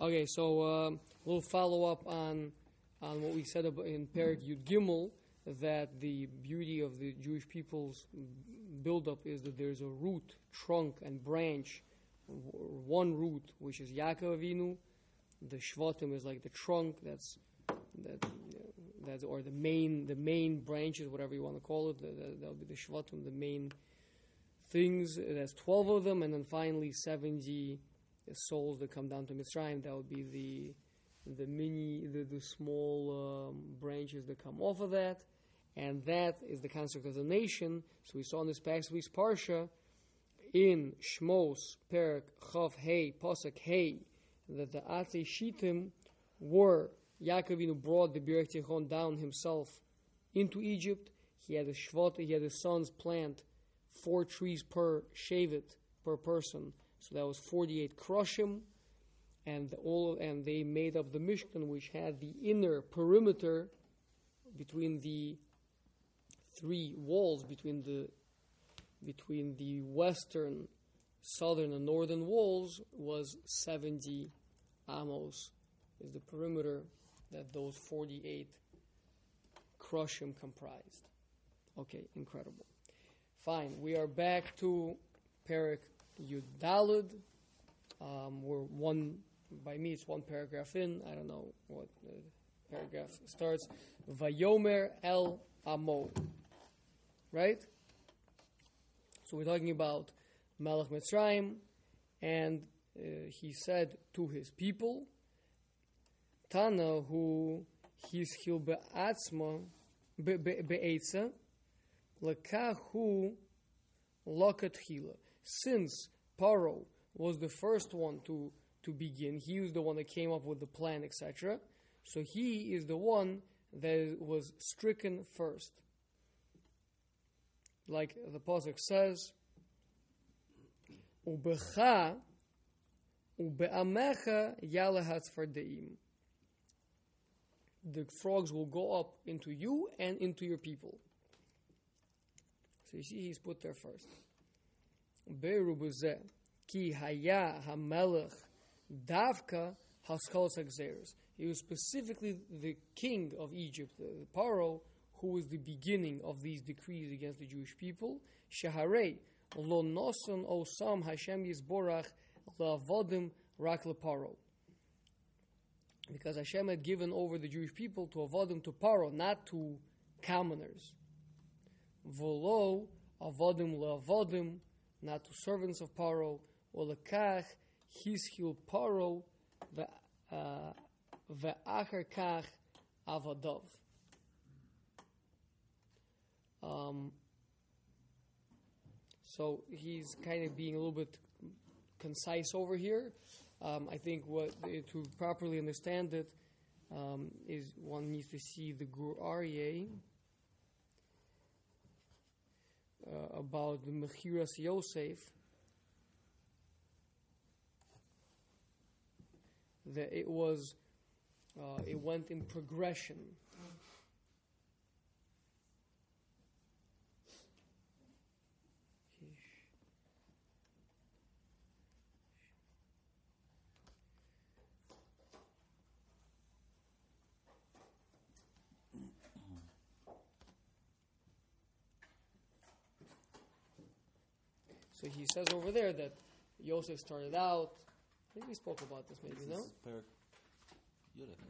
Okay, so uh, we'll follow up on on what we said about in Perik Yud Gimel that the beauty of the Jewish people's buildup is that there's a root, trunk, and branch. One root, which is Yaakov Avinu. The Shvatim is like the trunk. That's that. That's or the main the main branches, whatever you want to call it. That, that'll be the Shvatim, the main things. There's twelve of them, and then finally seventy souls that come down to Mitzrayim. That would be the the mini, the, the small um, branches that come off of that, and that is the construct of the nation. So we saw in this past week's parsha in Shmos Perak Chav Hey Pasuk Hey that the Atei Shitim were Yaakovinu brought the Bir Tichon down himself into Egypt. He had a shvat, he had his sons plant four trees per shevet per person, so that was forty-eight krushim and all and they made up the Mishkan, which had the inner perimeter between the three walls between the between the western, southern, and northern walls was seventy amos is the perimeter that those forty-eight krushim comprised. Okay, incredible. Fine, we are back to Perik Yudalud. Um, we're one by me. It's one paragraph in. I don't know what paragraph starts. Vayomer el Amo. Right. So we're talking about Melech Mitzrayim, and uh, he said to his people, Tana who hishil be'atzma be- be- be'etza lekahu lokatchila. Since Paro was the first one to, to begin. He was the one that came up with the plan, etc. So he is the one that was stricken first. Like the Pasuk says, Ubecha ube'amecha yalahat fardeim. The frogs will go up into you and into your people. So you see, he's put there first. Be'erubuzeh ki haya hamelech davka haskalos exeris. He was specifically the king of Egypt, the Paro, who was the beginning of these decrees against the Jewish people. Shaharei lo noson osam Hashem yisborach la'avodim rak Paro. Because Hashem had given over the Jewish people to avodim to Paro, not to commoners. Volo avodim la'avodim, not to servants of Paro, ולקח הסחיל פרו the כך עבדיו. Um, so he's kind of being a little bit concise over here. Um, I think what to properly understand it um, is one needs to see the Gur Aryeh uh, about the Mechiras Yosef. That it was, uh, it went in progression. So he says over there that Yosef started out. I think we spoke about this maybe, no? Perik Yudek.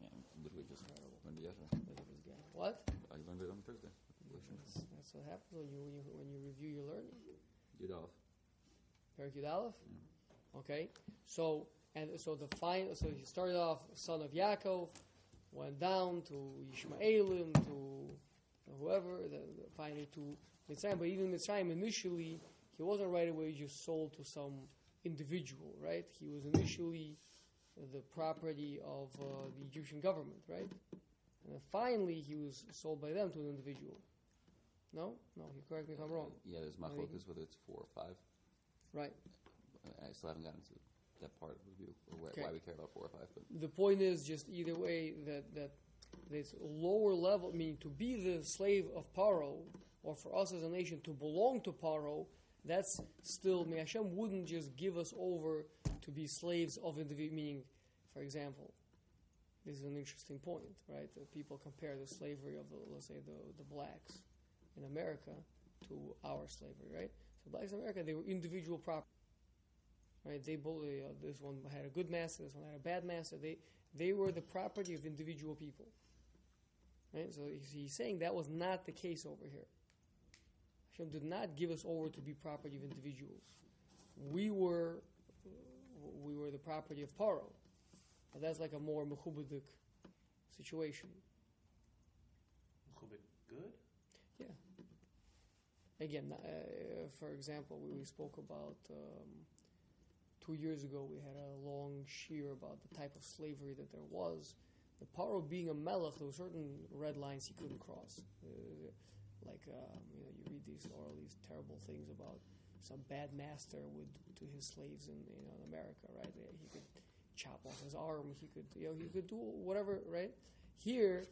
Yeah, literally just learned it yesterday. Look at this guy. What? I learned it on Thursday. That's, that's what happens when you, when you when you review your learning. Yud Aleph. Perik Yud Aleph. Okay. So and so the fine. So he started off son of Yaakov, went down to Yishmaelim to whoever, the, the, finally to Mitzrayim. But even Mitzrayim initially, he wasn't right away just sold to some individual, right? He was initially the property of uh, the Egyptian government, right? And then finally, he was sold by them to an individual. No, no. You correct me if I'm wrong. Yeah, there's Maybe. machlokas whether it's four or five. Right. I still haven't gotten to that part of the review or why, Okay. why we care about four or five. But the point is just either way that that this lower level, meaning to be the slave of Paro, or for us as a nation to belong to Paro, That's still, I mean, Hashem wouldn't just give us over to be slaves of individual, meaning, for example, this is an interesting point, right? That people compare the slavery of the, let's say, the, the blacks in America to our slavery, right? So blacks in America, they were individual property, right? They both, uh, this one had a good master, this one had a bad master. They, they were the property of individual people, right? So he's, saying that was not the case over here. Hashem did not give us over to be property of individuals. We were, we were the property of Paro. But that's like a more mechubadik situation. Mechubit good? Yeah. Again, uh, for example, we, we spoke about um, two years ago. We had a long shear about the type of slavery that there was. The Paro being a melech, there were certain red lines he couldn't cross. Uh, like um, you know, you read these all these terrible things about some bad master would to his slaves in you know in America, right? He could chop off his arm. He could you know he could do whatever, right? Here,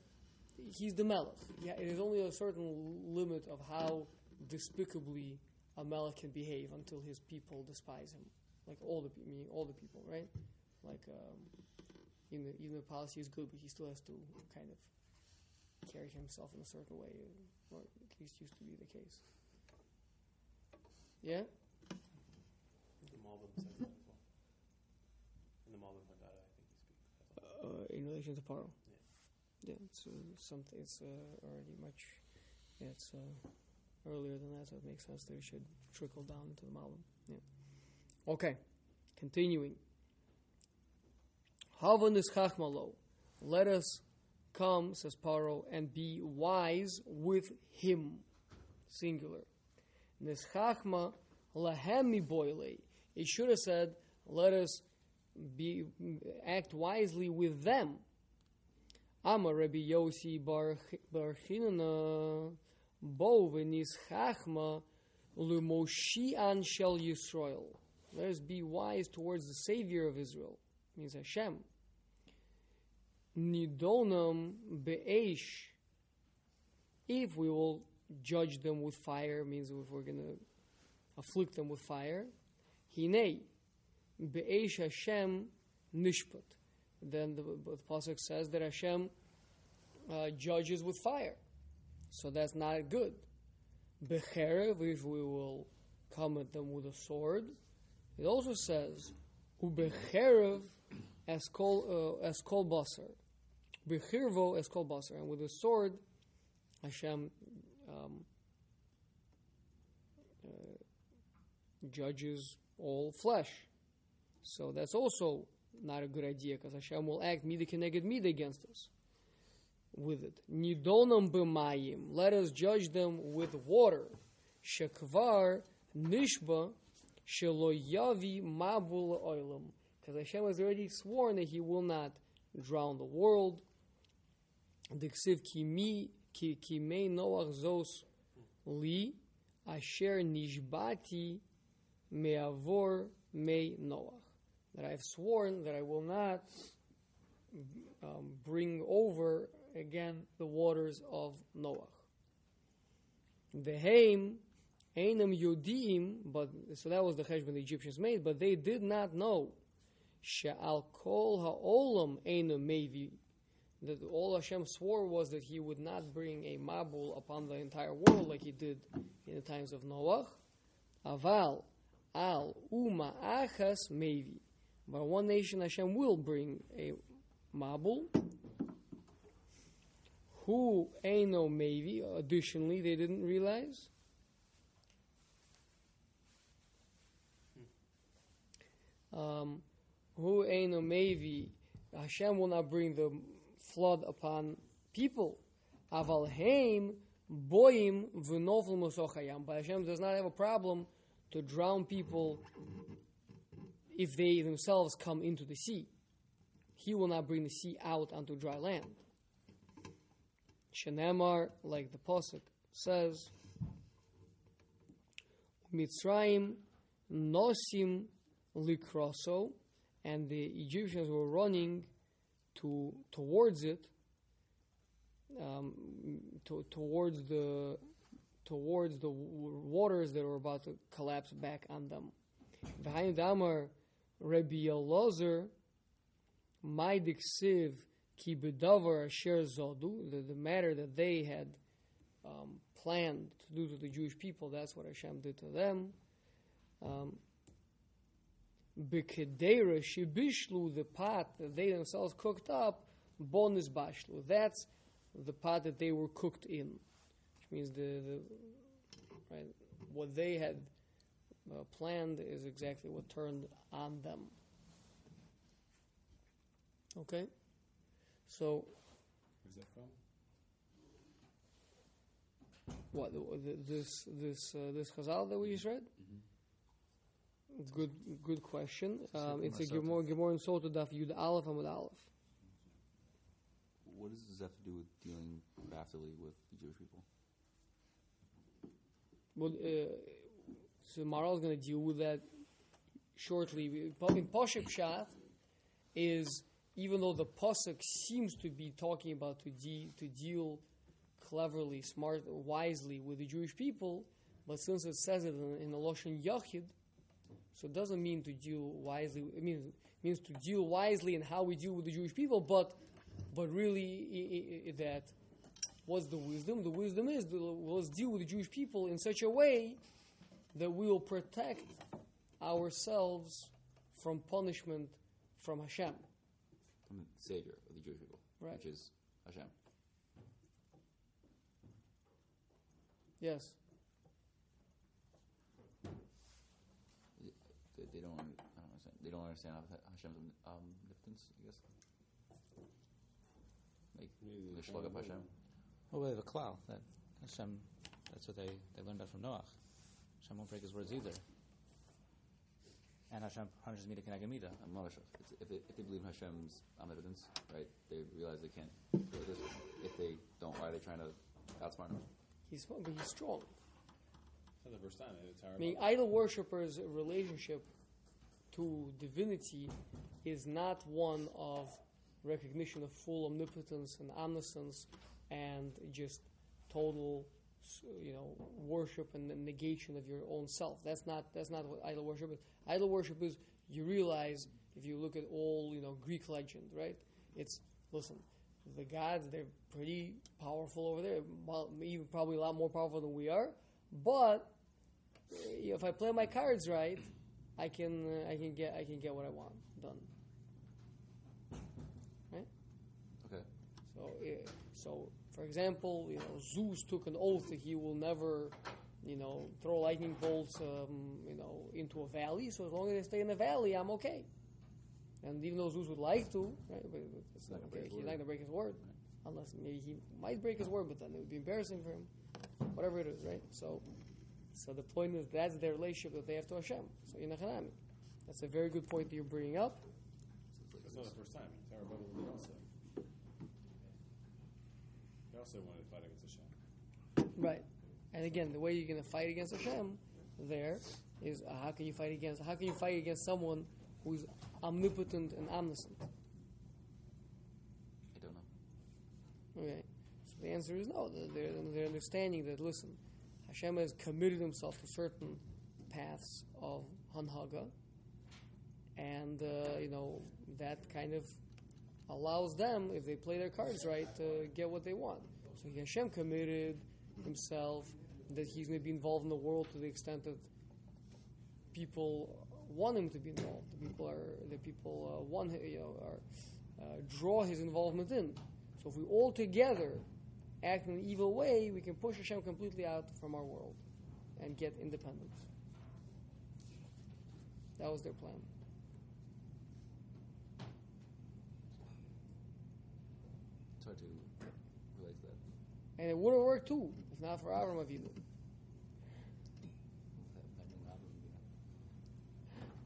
he's the melech. Yeah, there's only a certain limit of how despicably a melech can behave until his people despise him, like all the meaning all the people, right? Like um, even the, even the policy is good, but he still has to kind of carry himself in a certain way, or at least used to be the case. Yeah. The Malbim says that as well. In the Malbim I think he speaks. Uh, in relation to Paro. Yeah, it's uh, something. It's uh, already much. Yeah, it's uh, earlier than that, so it makes sense that it should trickle down into the Malbim. Yeah. Okay, continuing. Havan is chachmalo. Let us come, says Paro, and be wise with him. Singular. This chachma lahemi boile. It should have said, let us be act wisely with them. Amar Rabbi Yossi Bar Bar Chinana Bo v'nis chachma l'moshi'an shel Yisrael. Let us be wise towards the Savior of Israel, means Hashem. Nidonam be'esh. If we will judge them with fire, means if we're going to afflict them with fire, hinei be'esh Hashem nishpat. Then the, the pasuk says that Hashem uh, judges with fire, so that's not good. Becherev, if we will come at them with a sword, it also says ubecherev as kol uh, as kol basar, bechirvo as kol basar, and with a sword, Hashem um, uh, judges all flesh. So that's also not a good idea because Hashem will act mida keneged against us with it. Nidonam b'mayim. Let us judge them with water. Shekvar nishba shelo yavi mabul oilam. Because Hashem has already sworn that He will not drown the world. Diksiv kimi ki kimei noach zos li asher nishbati me'avor me noach that I have sworn that I will not um, bring over again the waters of Noah. Veheim einam yodim, but so that was the cheshbon the Egyptians made, but they did not know she'al kol ha'olam einam mevi. That all Hashem swore was that He would not bring a mabul upon the entire world like He did in the times of Noah. Aval al uma achas mevi. But one nation Hashem will bring a Mabul. Who Eino maybe, additionally, they didn't realize. Um, who Eino maybe, Hashem will not bring the flood upon people. Aval heim boim v'novel mosochayam. But Hashem does not have a problem to drown people if they themselves come into the sea. He will not bring the sea out onto dry land. Shenemar, like the Pasuk says, Mitzrayim nosim likroso, and the Egyptians were running to towards it, um, to, towards the towards the waters that were about to collapse back on them. Behind Damar, Rabbi Elazar, Maidik Siv, Ki Bedavar Asher Zodu, the, the matter that they had um, planned to do to the Jewish people, that's what Hashem did to them. Um, Bekedera Shibishlu, the pot that they themselves cooked up, Bonus Bashlu. That's the pot that they were cooked in, which means the, the right what they had uh, planned is exactly what turned on them. Okay, so Where's that from? what the, the, this this uh, this Chazal that we just read? Good good question. Um, it's a Gemara Gemara in Sota Daf Yud Aleph Amud Aleph. What does this have to do with dealing craftily with the Jewish people? Well, uh, so Maharal is going to deal with that shortly. In Poshet Pshat is even though the pasuk seems to be talking about to de- to deal cleverly, smart, wisely with the Jewish people, but since it says it in, in the Lashon Yachid, so it doesn't mean to deal wisely. It means means to deal wisely in how we deal with the Jewish people, but but really i- i- that what's the wisdom? The wisdom is to, let's deal with the Jewish people in such a way that we will protect ourselves from punishment from Hashem. From the Savior of the Jewish people, Right. which is Hashem. Yes. They, they don't. I don't understand. They don't understand Hashem's um, omnipotence. I guess. Like Maybe the they're shlug trying of to- Hashem. Well, we have a klal that Hashem. That's what they, they learned that from Noach. Hashem won't break his words either. And Hashem punishes Mida Keneged Mida. I'm not sure. It's, if, they, if they believe in Hashem's omnipotence, right, they realize they can't do it this way. If they don't, why are they trying to outsmart him? He's but he's strong. It's not the first time. It's I mean, idol worshippers' relationship to divinity is not one of recognition of full omnipotence and omniscience and just total, you know, worship and the negation of your own self. That's not that's not what idol worship is. Idol worship is you realize if you look at all you know Greek legend, right? It's listen, the gods they're pretty powerful over there, even probably a lot more powerful than we are, but eh, if I play my cards right, I can uh, I can get I can get what I want done. Right? Okay. So uh, so for example, you know Zeus took an oath that he will never, you know, throw lightning bolts, um, you know, into a valley. So as long as they stay in the valley, I'm okay. And even though Zeus would like to, right, but it's not okay. He's not going to break his word, unless maybe he might break his word, but then it would be embarrassing for him. Whatever it is, right? So. So the point is that's their relationship that they have to Hashem. So in Hanami. That's a very good point that you're bringing up. It's not the first time. Tower they also. They also wanted to fight against Hashem. Right. And again, the way you're going to fight against Hashem there is uh, how can you fight against how can you fight against someone who's omnipotent and omniscient? I don't know. Okay. So the answer is no. They're, they're understanding that listen, Hashem has committed himself to certain paths of hanhaga, and uh, you know that kind of allows them, if they play their cards right, to get what they want. So Hashem committed himself that he's going to be involved in the world to the extent that people want him to be involved. The people are the people uh, want you know are uh, draw his involvement in. So if we all together act in an evil way, we can push Hashem completely out from our world and get independence. That was their plan. It's hard to relate to that. And it would have worked too, if not for Avram Avinu. That, that new album,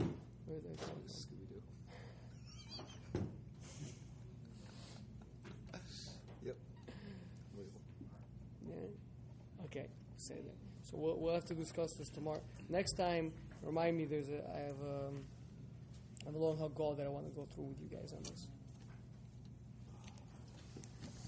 you Where did I come from? Scooby Doo. yep. Yeah. Okay. Say that. So we'll, we'll have to discuss this tomorrow. Next time, remind me. There's a I have um, I have a long hug goal that I want to go through with you guys on this.